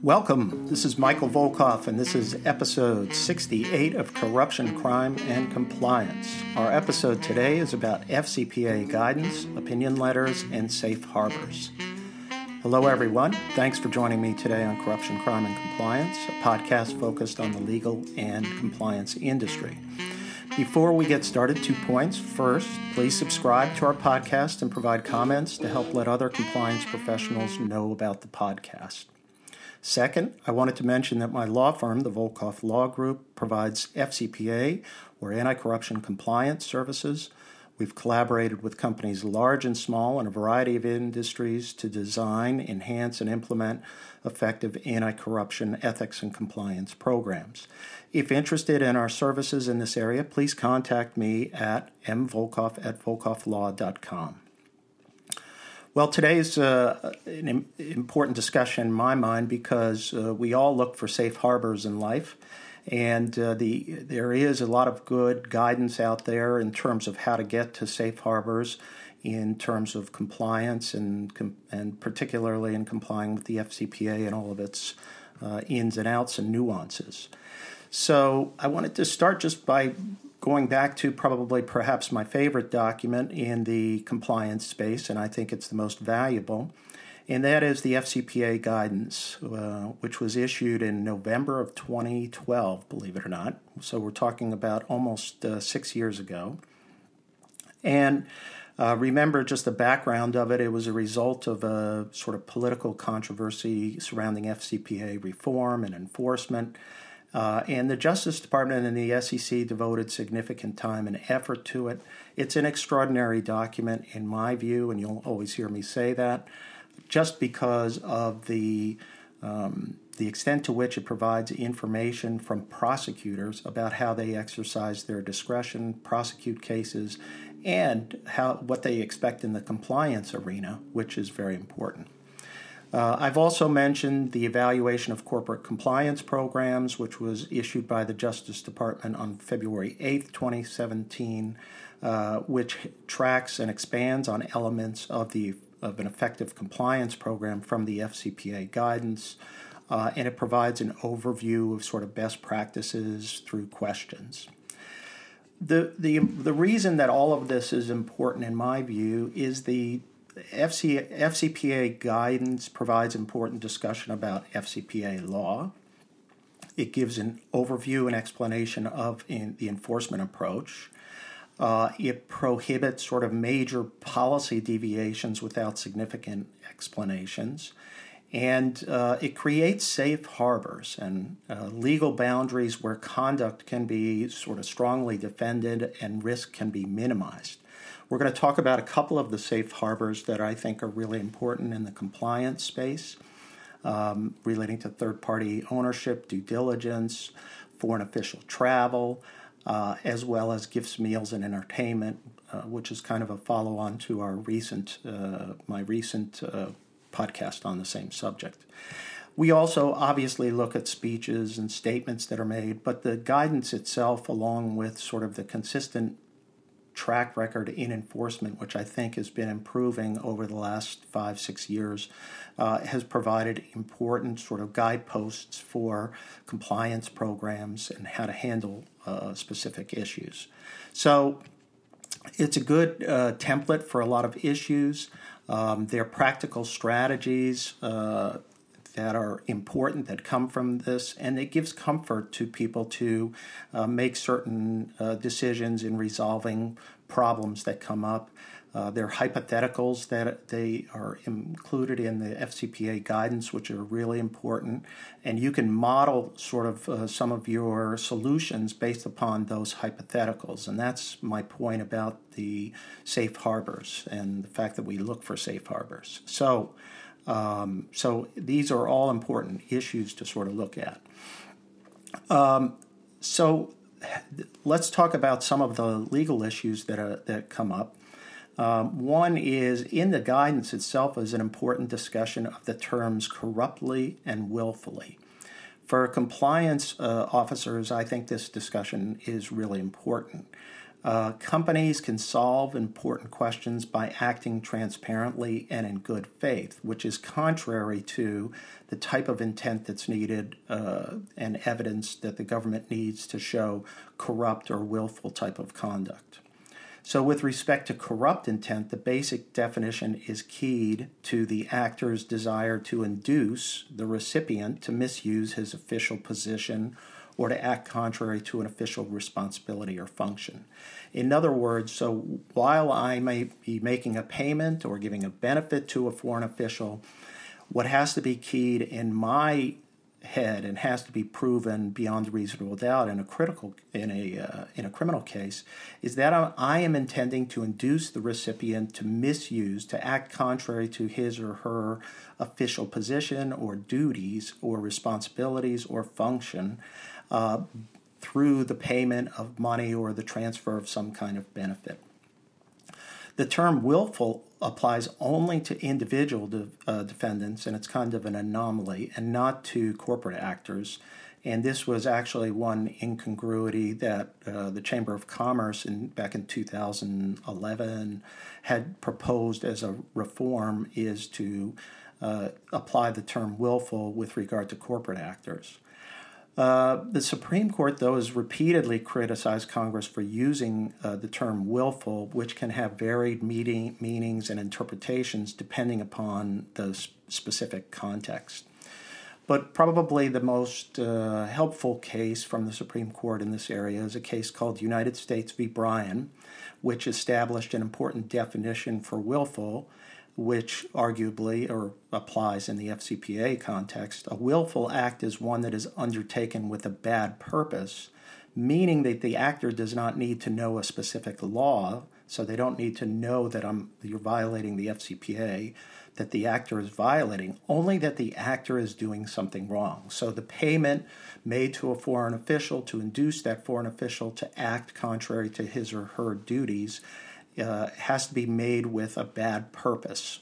Welcome. This is Michael Volkov, and this is episode 68 of Corruption, Crime, and Compliance. Our episode today is about FCPA guidance, opinion letters, and safe harbors. Hello, everyone. Thanks for joining me today on Corruption, Crime, and Compliance, a podcast focused on the legal and compliance industry. Before we get started, two points. First, please subscribe to our podcast and provide comments to help let other compliance professionals know about the podcast. Second, I wanted to mention that my law firm, the Volkov Law Group, provides FCPA or anti corruption compliance services. We've collaborated with companies large and small in a variety of industries to design, enhance, and implement effective anti corruption ethics and compliance programs. If interested in our services in this area, please contact me at mvolkov at volkovlaw.com. Well, today's uh, an important discussion in my mind because uh, we all look for safe harbors in life, and uh, the there is a lot of good guidance out there in terms of how to get to safe harbors, in terms of compliance and and particularly in complying with the FCPA and all of its uh, ins and outs and nuances. So I wanted to start just by going back to probably perhaps my favorite document in the compliance space, and I think it's the most valuable, and that is the FCPA guidance, uh, which was issued in November of 2012, believe it or not. So we're talking about almost uh, six years ago. And uh, remember just the background of it, it was a result of a sort of political controversy surrounding FCPA reform and enforcement. Uh, and the Justice Department and the SEC devoted significant time and effort to it. It's an extraordinary document, in my view, and you'll always hear me say that, just because of the um, the extent to which it provides information from prosecutors about how they exercise their discretion, prosecute cases, and how what they expect in the compliance arena, which is very important. Uh, I've also mentioned the evaluation of corporate compliance programs, which was issued by the Justice Department on February 8, 2017, uh, which tracks and expands on elements of the of an effective compliance program from the FCPA guidance, uh, and it provides an overview of sort of best practices through questions. The, the, the reason that all of this is important, in my view, is the FC, FCPA guidance provides important discussion about FCPA law. It gives an overview and explanation of the enforcement approach. Uh, it prohibits sort of major policy deviations without significant explanations. And uh, it creates safe harbors and uh, legal boundaries where conduct can be sort of strongly defended and risk can be minimized. We're going to talk about a couple of the safe harbors that I think are really important in the compliance space, um, relating to third party ownership, due diligence, foreign official travel, uh, as well as gifts, meals, and entertainment, uh, which is kind of a follow on to our recent, uh, my recent uh, podcast on the same subject. We also obviously look at speeches and statements that are made, but the guidance itself, along with sort of the consistent track record in enforcement, which I think has been improving over the last five, six years, uh, has provided important sort of guideposts for compliance programs and how to handle uh, specific issues. So it's a good uh, template for a lot of issues. Um, there are practical strategies uh, that are important that come from this, and it gives comfort to people to uh, make certain uh, decisions in resolving problems that come up. Uh, there are hypotheticals that they are included in the FCPA guidance, which are really important. And you can model sort of uh, some of your solutions based upon those hypotheticals. And that's my point about the safe harbors and the fact that we look for safe harbors. So, um, so these are all important issues to sort of look at. Um, so let's talk about some of the legal issues that are, that come up. Um, one is in the guidance itself is an important discussion of the terms corruptly and willfully. For compliance uh, officers, I think this discussion is really important. Uh, companies can solve important questions by acting transparently and in good faith, which is contrary to the type of intent that's needed uh, and evidence that the government needs to show corrupt or willful type of conduct. So, with respect to corrupt intent, the basic definition is keyed to the actor's desire to induce the recipient to misuse his official position or to act contrary to an official responsibility or function. In other words, so while I may be making a payment or giving a benefit to a foreign official, what has to be keyed in my head and has to be proven beyond reasonable doubt in a critical in a uh, in a criminal case is that I am intending to induce the recipient to misuse to act contrary to his or her official position or duties or responsibilities or function uh, through the payment of money or the transfer of some kind of benefit. The term willful applies only to individual de- uh, defendants, and it's kind of an anomaly, and not to corporate actors. And this was actually one incongruity that uh, the Chamber of Commerce in, back in 2011 had proposed as a reform is to uh, apply the term willful with regard to corporate actors. Uh, the Supreme Court, though, has repeatedly criticized Congress for using uh, the term willful, which can have varied meaning, meanings and interpretations depending upon the specific context. But probably the most uh, helpful case from the Supreme Court in this area is a case called United States v. Bryan, which established an important definition for willful which arguably or applies in the FCPA context, a willful act is one that is undertaken with a bad purpose, meaning that the actor does not need to know a specific law, so they don't need to know that I'm, you're violating the FCPA, that the actor is violating, only that the actor is doing something wrong. So the payment made to a foreign official to induce that foreign official to act contrary to his or her duties uh, has to be made with a bad purpose.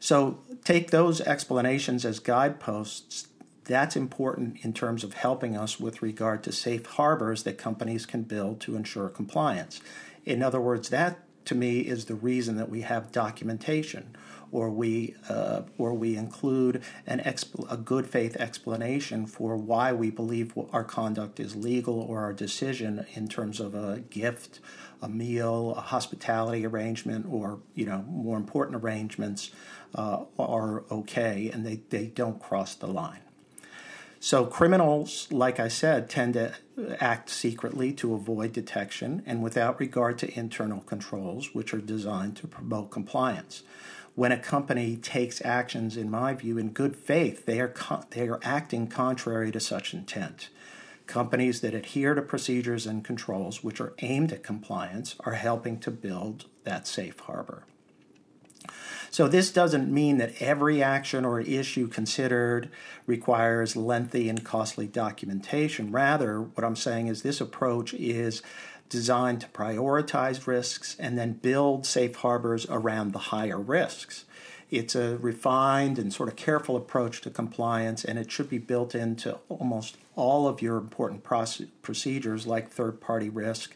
So take those explanations as guideposts. That's important in terms of helping us with regard to safe harbors that companies can build to ensure compliance. In other words, that to me is the reason that we have documentation or we uh, or we include an expl- a good faith explanation for why we believe our conduct is legal or our decision in terms of a gift, a meal, a hospitality arrangement, or you know more important arrangements uh, are okay and they, they don't cross the line. So, criminals, like I said, tend to act secretly to avoid detection and without regard to internal controls, which are designed to promote compliance when a company takes actions, in my view, in good faith, they are, they are acting contrary to such intent. Companies that adhere to procedures and controls which are aimed at compliance are helping to build that safe harbor. So, this doesn't mean that every action or issue considered requires lengthy and costly documentation. Rather, what I'm saying is this approach is designed to prioritize risks and then build safe harbors around the higher risks. It's a refined and sort of careful approach to compliance, and it should be built into almost all of your important procedures like third party risk,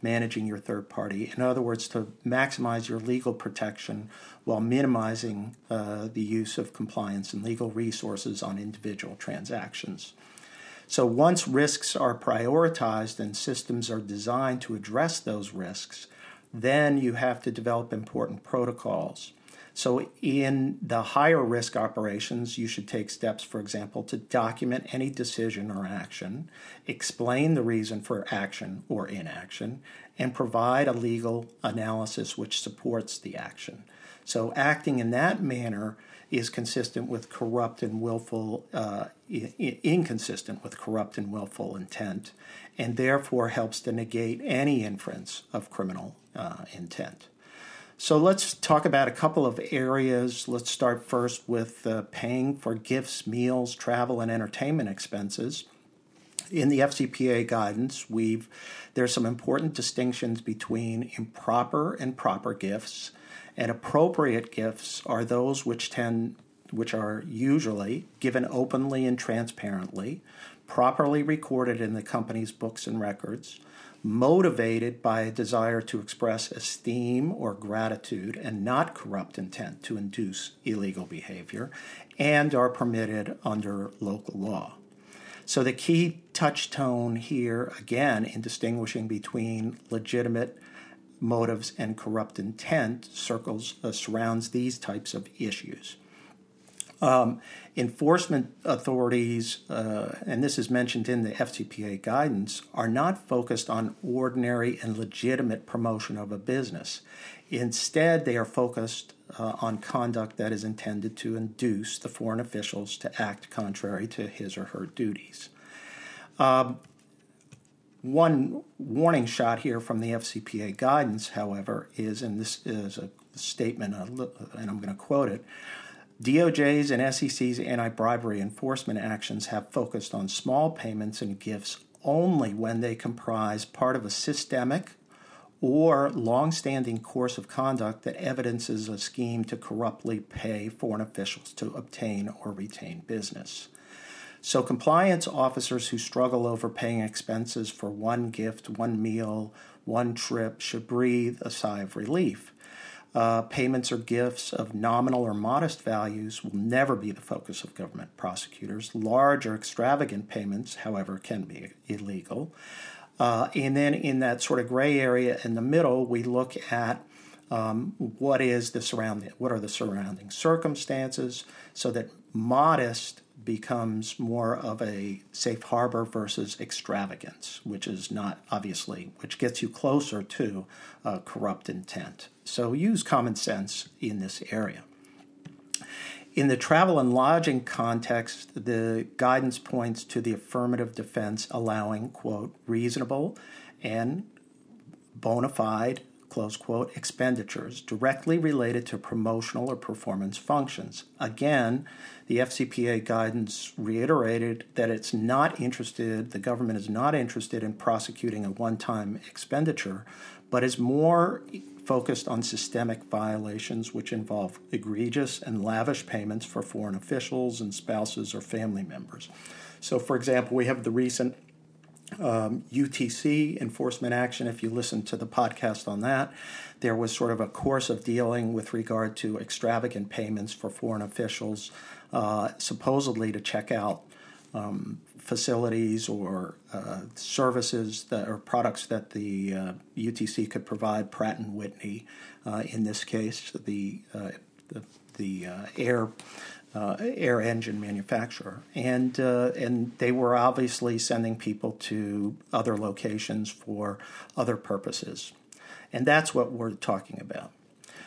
managing your third party. In other words, to maximize your legal protection while minimizing uh, the use of compliance and legal resources on individual transactions. So once risks are prioritized and systems are designed to address those risks, then you have to develop important protocols. So, in the higher risk operations, you should take steps, for example, to document any decision or action, explain the reason for action or inaction, and provide a legal analysis which supports the action. So, acting in that manner is consistent with corrupt and willful, uh, inconsistent with corrupt and willful intent, and therefore helps to negate any inference of criminal uh, intent. So let's talk about a couple of areas. Let's start first with uh, paying for gifts, meals, travel, and entertainment expenses. In the FCPA guidance, we've there's some important distinctions between improper and proper gifts and appropriate gifts are those which tend which are usually given openly and transparently. properly recorded in the company's books and records, motivated by a desire to express esteem or gratitude and not corrupt intent to induce illegal behavior, and are permitted under local law. So the key touchstone here, again, in distinguishing between legitimate motives and corrupt intent, circles uh, surrounds these types of issues. Um, enforcement authorities, uh, and this is mentioned in the FCPA guidance, are not focused on ordinary and legitimate promotion of a business. Instead, they are focused uh, on conduct that is intended to induce the foreign officials to act contrary to his or her duties. Um, one warning shot here from the FCPA guidance, however, is, and this is a statement, and I'm going to quote it DOJ's and SEC's anti bribery enforcement actions have focused on small payments and gifts only when they comprise part of a systemic or long-standing course of conduct that evidences a scheme to corruptly pay foreign officials to obtain or retain business. So, compliance officers who struggle over paying expenses for one gift, one meal, one trip should breathe a sigh of relief. Uh, payments or gifts of nominal or modest values will never be the focus of government prosecutors. Large or extravagant payments, however, can be illegal. Uh, and then in that sort of gray area in the middle, we look at um, what is the surrounding, what are the surrounding circumstances, so that modest becomes more of a safe harbor versus extravagance, which is not obviously, which gets you closer to corrupt intent. So use common sense in this area. In the travel and lodging context, the guidance points to the affirmative defense allowing, quote, reasonable and bona fide, quote, expenditures directly related to promotional or performance functions. Again, the FCPA guidance reiterated that it's not interested, the government is not interested in prosecuting a one time expenditure, but is more focused on systemic violations which involve egregious and lavish payments for foreign officials and spouses or family members. So, for example, we have the recent um, UTC enforcement action. If you listen to the podcast on that, there was sort of a course of dealing with regard to extravagant payments for foreign officials, uh, supposedly to check out um, facilities or uh, services that or products that the uh, UTC could provide. Pratt and Whitney, uh, in this case, the uh, the, the uh, air. engine manufacturer, and and they were obviously sending people to other locations for other purposes, and that's what we're talking about.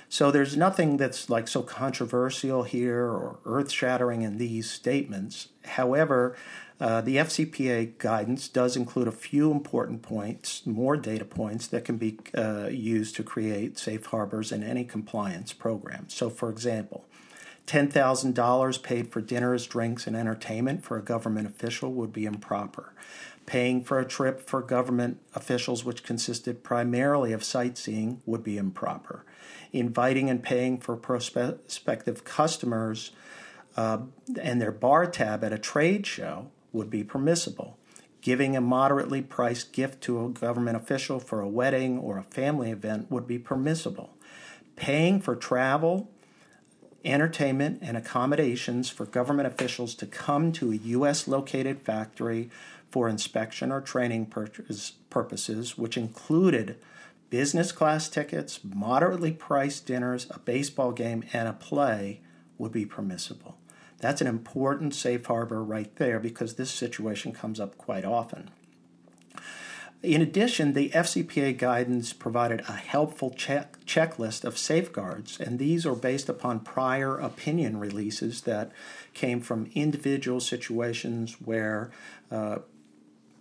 So there's nothing that's like so controversial here or earth shattering in these statements. However, uh, the FCPA guidance does include a few important points, more data points that can be uh, used to create safe harbors in any compliance program. So, for example, $10,000 paid for dinners, drinks, and entertainment for a government official would be improper. Paying for a trip for government officials, which consisted primarily of sightseeing, would be improper. Inviting and paying for prospective customers uh, and their bar tab at a trade show would be permissible. Giving a moderately priced gift to a government official for a wedding or a family event would be permissible. Paying for travel, entertainment, and accommodations for government officials to come to a U.S. located factory for inspection or training purposes, which included business class tickets, moderately priced dinners, a baseball game, and a play, would be permissible. That's an important safe harbor right there because this situation comes up quite often. In addition, the FCPA guidance provided a helpful check, checklist of safeguards, and these are based upon prior opinion releases that came from individual situations where uh,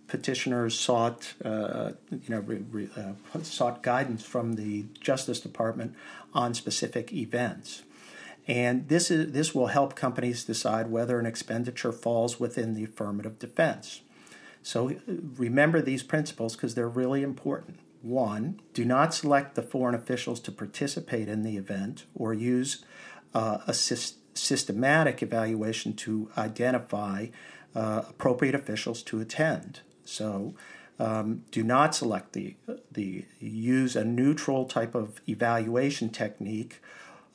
petitioners sought, uh, you know, re, re, uh, sought guidance from the Justice Department on specific events. And this, is, this will help companies decide whether an expenditure falls within the affirmative defense. So remember these principles because they're really important. One, do not select the foreign officials to participate in the event or use uh, a systematic evaluation to identify uh, appropriate officials to attend. So um, do not select the, the use a neutral type of evaluation technique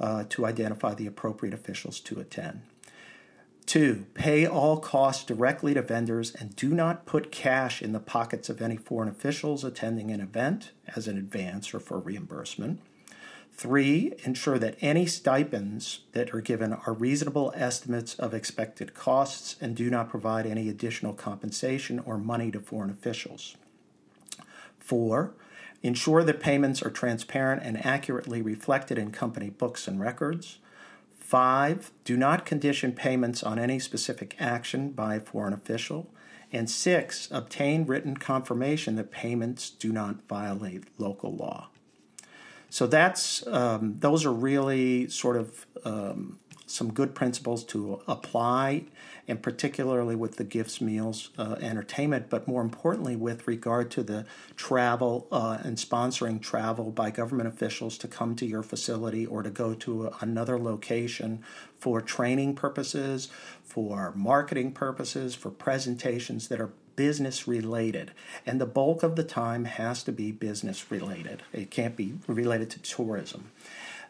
uh, to identify the appropriate officials to attend. Two, pay all costs directly to vendors and do not put cash in the pockets of any foreign officials attending an event as an advance or for reimbursement. Three, ensure that any stipends that are given are reasonable estimates of expected costs and do not provide any additional compensation or money to foreign officials. Four, ensure that payments are transparent and accurately reflected in company books and records. Five, do not condition payments on any specific action by a foreign official. And six, obtain written confirmation that payments do not violate local law. So that's um, those are really sort of um, some good principles to apply, and particularly with the gifts, meals, uh, entertainment, but more importantly, with regard to the travel uh, and sponsoring travel by government officials to come to your facility or to go to a, another location for training purposes, for marketing purposes, for presentations that are business related. And the bulk of the time has to be business related, it can't be related to tourism.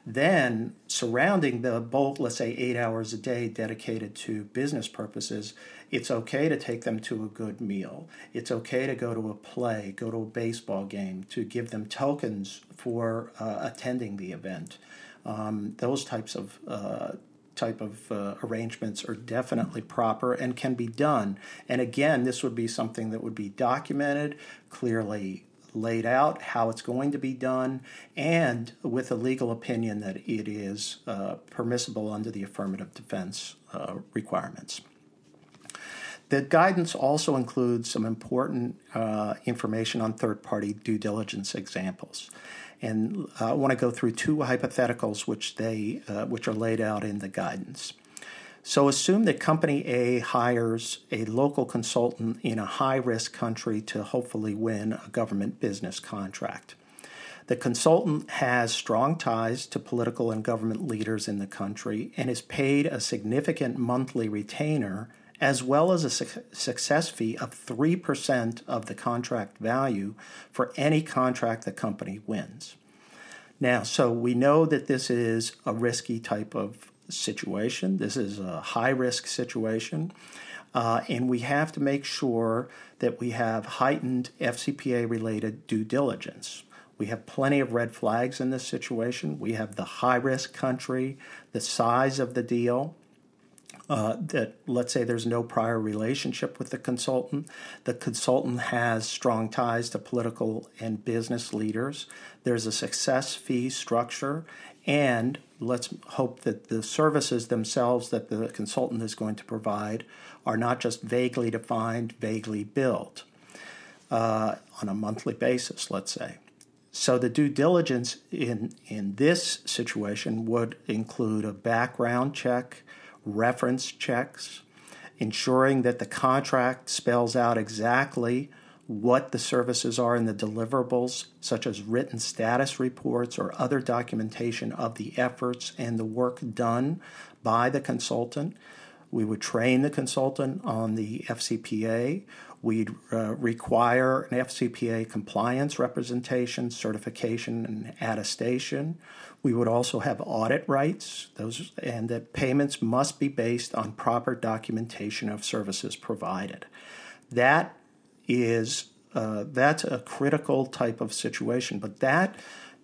Then, surrounding the bulk, let's say eight hours a day dedicated to business purposes, it's okay to take them to a good meal. It's okay to go to a play, go to a baseball game, to give them tokens for uh, attending the event. Um, those types of uh, type of uh, arrangements are definitely proper and can be done. And again, this would be something that would be documented, clearly laid out how it's going to be done, and with a legal opinion that it is uh, permissible under the affirmative defense uh, requirements. The guidance also includes some important uh, information on third party due diligence examples. And uh, I want to go through two hypotheticals which, they, uh, which are laid out in the guidance. So assume that company A hires a local consultant in a high risk country to hopefully win a government business contract. The consultant has strong ties to political and government leaders in the country and is paid a significant monthly retainer as well as a su- success fee of 3% of the contract value for any contract the company wins. Now, so we know that this is a risky type of situation. This is a high risk situation. Uh, and we have to make sure that we have heightened FCPA related due diligence. We have plenty of red flags in this situation. We have the high risk country, the size of the deal, uh, that let's say there's no prior relationship with the consultant. The consultant has strong ties to political and business leaders. There's a success fee structure, and let's hope that the services themselves that the consultant is going to provide are not just vaguely defined, vaguely billed uh, on a monthly basis, let's say. So the due diligence in, in this situation would include a background check, reference checks, ensuring that the contract spells out exactly what the services are and the deliverables, such as written status reports or other documentation of the efforts and the work done by the consultant. We would train the consultant on the FCPA. We'd uh, require an FCPA compliance representation, certification, and attestation. We would also have audit rights, those, and that payments must be based on proper documentation of services provided. That is uh, that's a critical type of situation. But that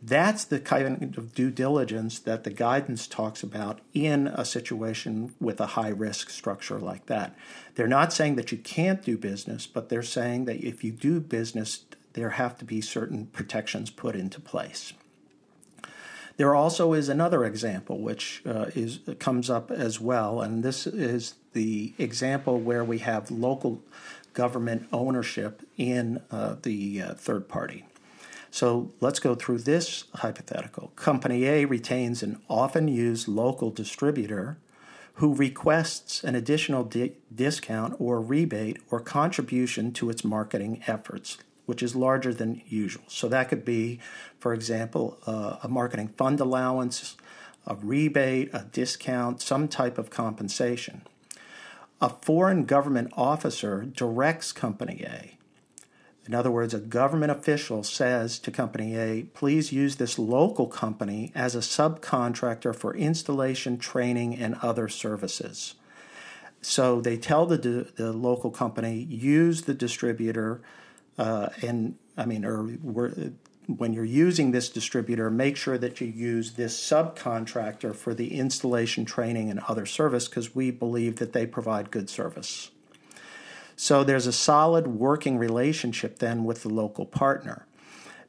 that's the kind of due diligence that the guidance talks about in a situation with a high risk structure like that. They're not saying that you can't do business, but they're saying that if you do business, there have to be certain protections put into place. There also is another example which uh, is comes up as well, and this is the example where we have local government ownership in uh, the uh, third party. So let's go through this hypothetical. Company A retains an often used local distributor who requests an additional di- discount or rebate or contribution to its marketing efforts, which is larger than usual. So that could be, for example, uh, a marketing fund allowance, a rebate, a discount, some type of compensation. A foreign government officer directs Company A. In other words, a government official says to Company A, please use this local company as a subcontractor for installation, training, and other services. So they tell the, the local company, use the distributor, uh, and I mean, or when you're using this distributor, make sure that you use this subcontractor for the installation, training, and other service because we believe that they provide good service. So there's a solid working relationship then with the local partner.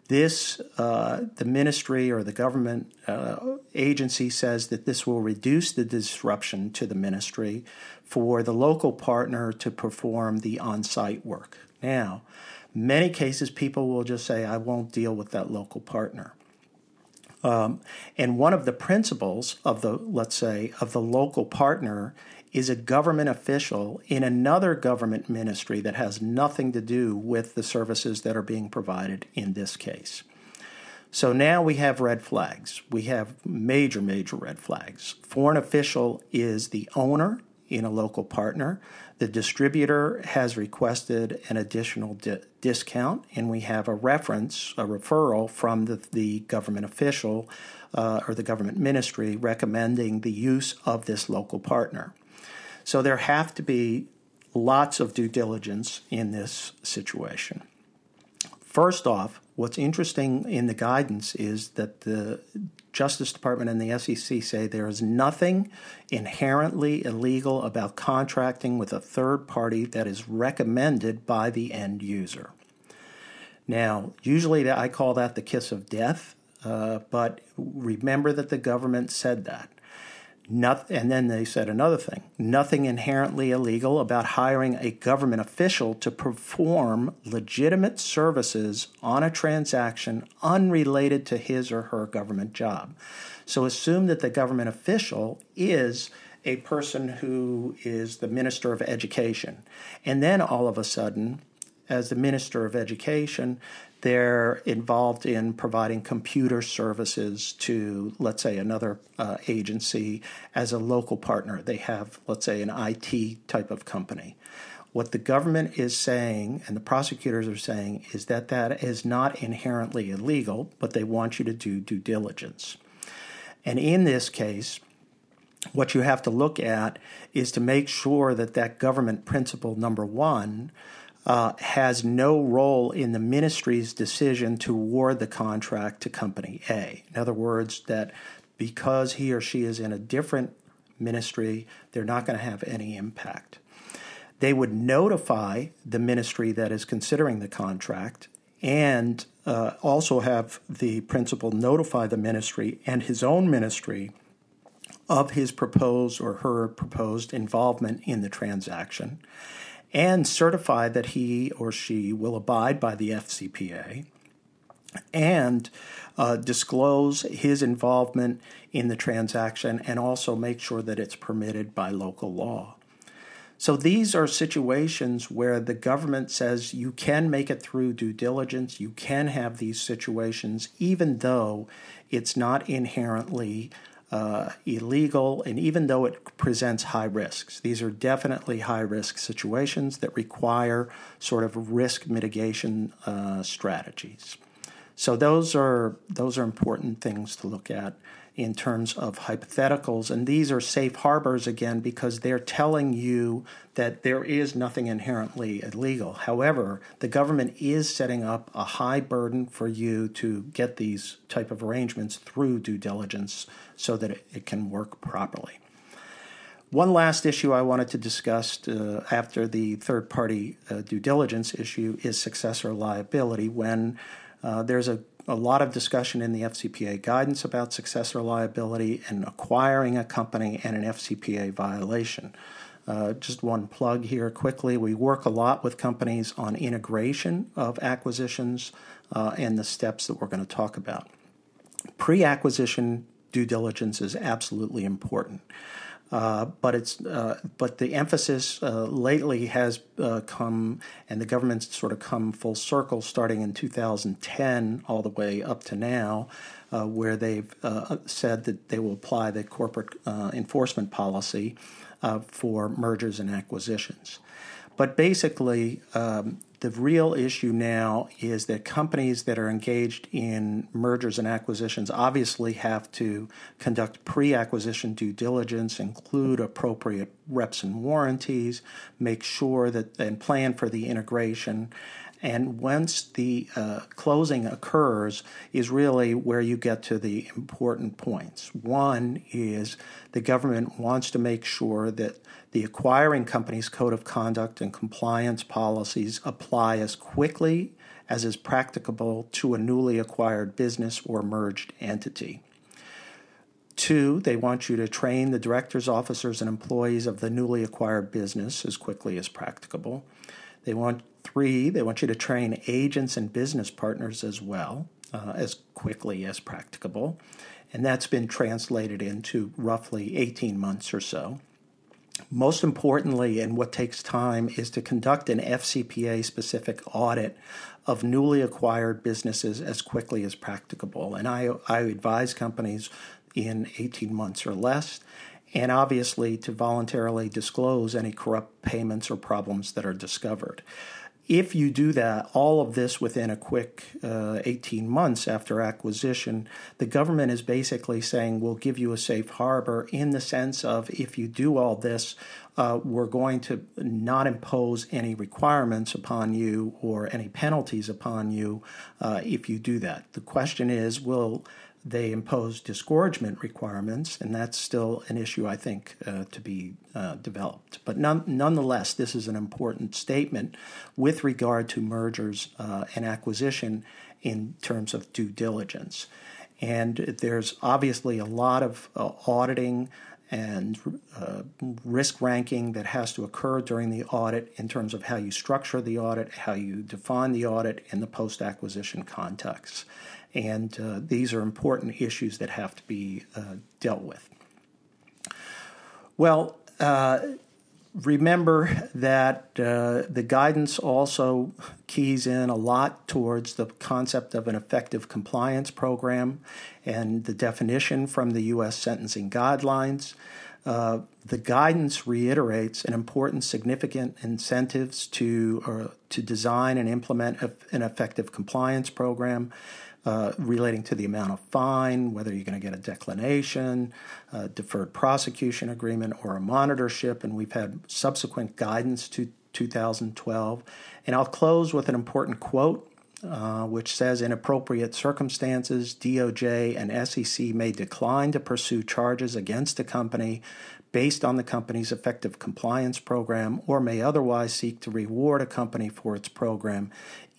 This, uh, the ministry or the government uh, agency says that this will reduce the disruption to the ministry for the local partner to perform the on site work. Now, Many cases, people will just say, I won't deal with that local partner. Um, and one of the principles of the, let's say, of the local partner is a government official in another government ministry that has nothing to do with the services that are being provided in this case. So now we have red flags. We have major, major red flags. Foreign official is the owner in a local partner. The distributor has requested an additional di- discount, and we have a reference, a referral from the, the government official uh, or the government ministry recommending the use of this local partner. So there have to be lots of due diligence in this situation. First off, what's interesting in the guidance is that the Justice Department and the SEC say there is nothing inherently illegal about contracting with a third party that is recommended by the end user. Now, usually I call that the kiss of death, uh, but remember that the government said that. Not, and then they said another thing nothing inherently illegal about hiring a government official to perform legitimate services on a transaction unrelated to his or her government job. So assume that the government official is a person who is the Minister of Education. And then all of a sudden, as the Minister of Education, they're involved in providing computer services to, let's say, another uh, agency as a local partner. They have, let's say, an IT type of company. What the government is saying and the prosecutors are saying is that that is not inherently illegal, but they want you to do due diligence. And in this case, what you have to look at is to make sure that that government principle number one uh, has no role in the ministry's decision to award the contract to Company A. In other words, that because he or she is in a different ministry, they're not going to have any impact. They would notify the ministry that is considering the contract and uh, also have the principal notify the ministry and his own ministry of his proposed or her proposed involvement in the transaction and certify that he or she will abide by the FCPA and uh, disclose his involvement in the transaction and also make sure that it's permitted by local law. So these are situations where the government says you can make it through due diligence, you can have these situations, even though it's not inherently uh, illegal, and even though it presents high risks, these are definitely high risk situations that require sort of risk mitigation uh, strategies. So those are those are important things to look at in terms of hypotheticals. And these are safe harbors again because they're telling you that there is nothing inherently illegal. However, the government is setting up a high burden for you to get these type of arrangements through due diligence so that it, can work properly. One last issue I wanted to discuss uh, after the third party uh, due diligence issue is successor liability when uh, there's a a lot of discussion in the FCPA guidance about successor liability and acquiring a company and an FCPA violation. Uh, just one plug here quickly. We work a lot with companies on integration of acquisitions uh, and the steps that we're going to talk about. Pre acquisition due diligence is absolutely important. Uh, but it's uh, but the emphasis uh, lately has uh, come, and the government's sort of come full circle, starting in 2010 all the way up to now, uh, where they've uh, said that they will apply the corporate enforcement policy for mergers and acquisitions. But basically, um, the real issue now is that companies that are engaged in mergers and acquisitions obviously have to conduct pre acquisition due diligence, include appropriate reps and warranties, make sure that and plan for the integration. And once the uh, closing occurs, is really where you get to the important points. One is the government wants to make sure that the acquiring company's code of conduct and compliance policies apply as quickly as is practicable to a newly acquired business or merged entity. Two, they want you to train the directors, officers, and employees of the newly acquired business as quickly as practicable. They want three, they want you to train agents and business partners as well, uh, as quickly as practicable. And that's been translated into roughly 18 months or so. Most importantly, and what takes time, is to conduct an FCPA specific audit of newly acquired businesses as quickly as practicable. And I, I advise companies in 18 months or less, and obviously to voluntarily disclose any corrupt payments or problems that are discovered if you do that, all of this within a quick uh, 18 months after acquisition, the government is basically saying we'll give you a safe harbor in the sense of if you do all this, uh, we're going to not impose any requirements upon you or any penalties upon you uh, if you do that. The question is, will they impose disgorgement requirements, and that's still an issue I think uh, to be uh, developed. But none, nonetheless, this is an important statement with regard to mergers uh, and acquisition in terms of due diligence. And there's obviously a lot of uh, auditing and uh, risk ranking that has to occur during the audit in terms of how you structure the audit, how you define the audit in the post acquisition context. And uh, these are important issues that have to be uh, dealt with. Well, uh, remember that uh, the guidance also keys in a lot towards the concept of an effective compliance program and the definition from the U.S. sentencing guidelines. Uh, the guidance reiterates an important, significant incentives to uh, to design and implement an effective compliance program uh, relating to the amount of fine, whether you're going to get a declination, a deferred prosecution agreement, or a monitorship. And we've had subsequent guidance to 2012. And I'll close with an important quote. Uh, which says in appropriate circumstances, DOJ and SEC may decline to pursue charges against a company based on the company's effective compliance program or may otherwise seek to reward a company for its program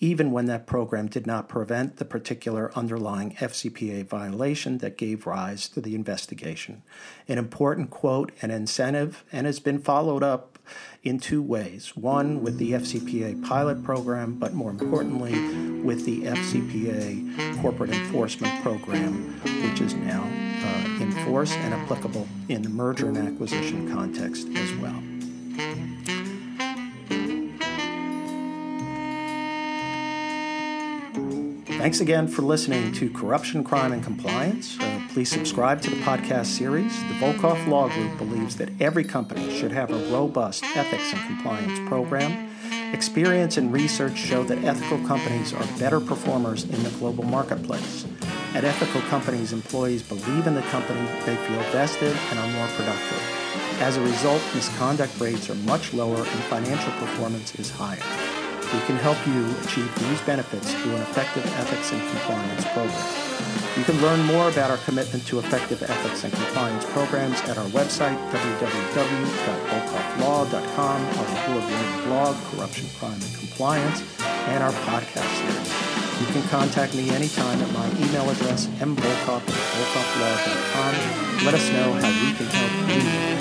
even when that program did not prevent the particular underlying FCPA violation that gave rise to the investigation. An important quote and incentive, and has been followed up in two ways one with the FCPA pilot program, but more importantly, with the FCPA corporate enforcement program, which is now uh, in force and applicable in the merger and acquisition context as well. Thanks again for listening to Corruption, Crime, and Compliance. Uh, please subscribe to the podcast series. The Volkov Law Group believes that every company should have a robust ethics and compliance program. Experience and research show that ethical companies are better performers in the global marketplace. At ethical companies, employees believe in the company, they feel vested, and are more productive. As a result, misconduct rates are much lower and financial performance is higher. We can help you achieve these benefits through an effective ethics and compliance program. You can learn more about our commitment to effective ethics and compliance programs at our website, www.volkovlaw.com, our award-winning blog, Corruption, Crime, and Compliance, and our podcast series. You can contact me anytime at my email address, mvolkov at volkovlaw.com. Let us know how we can help you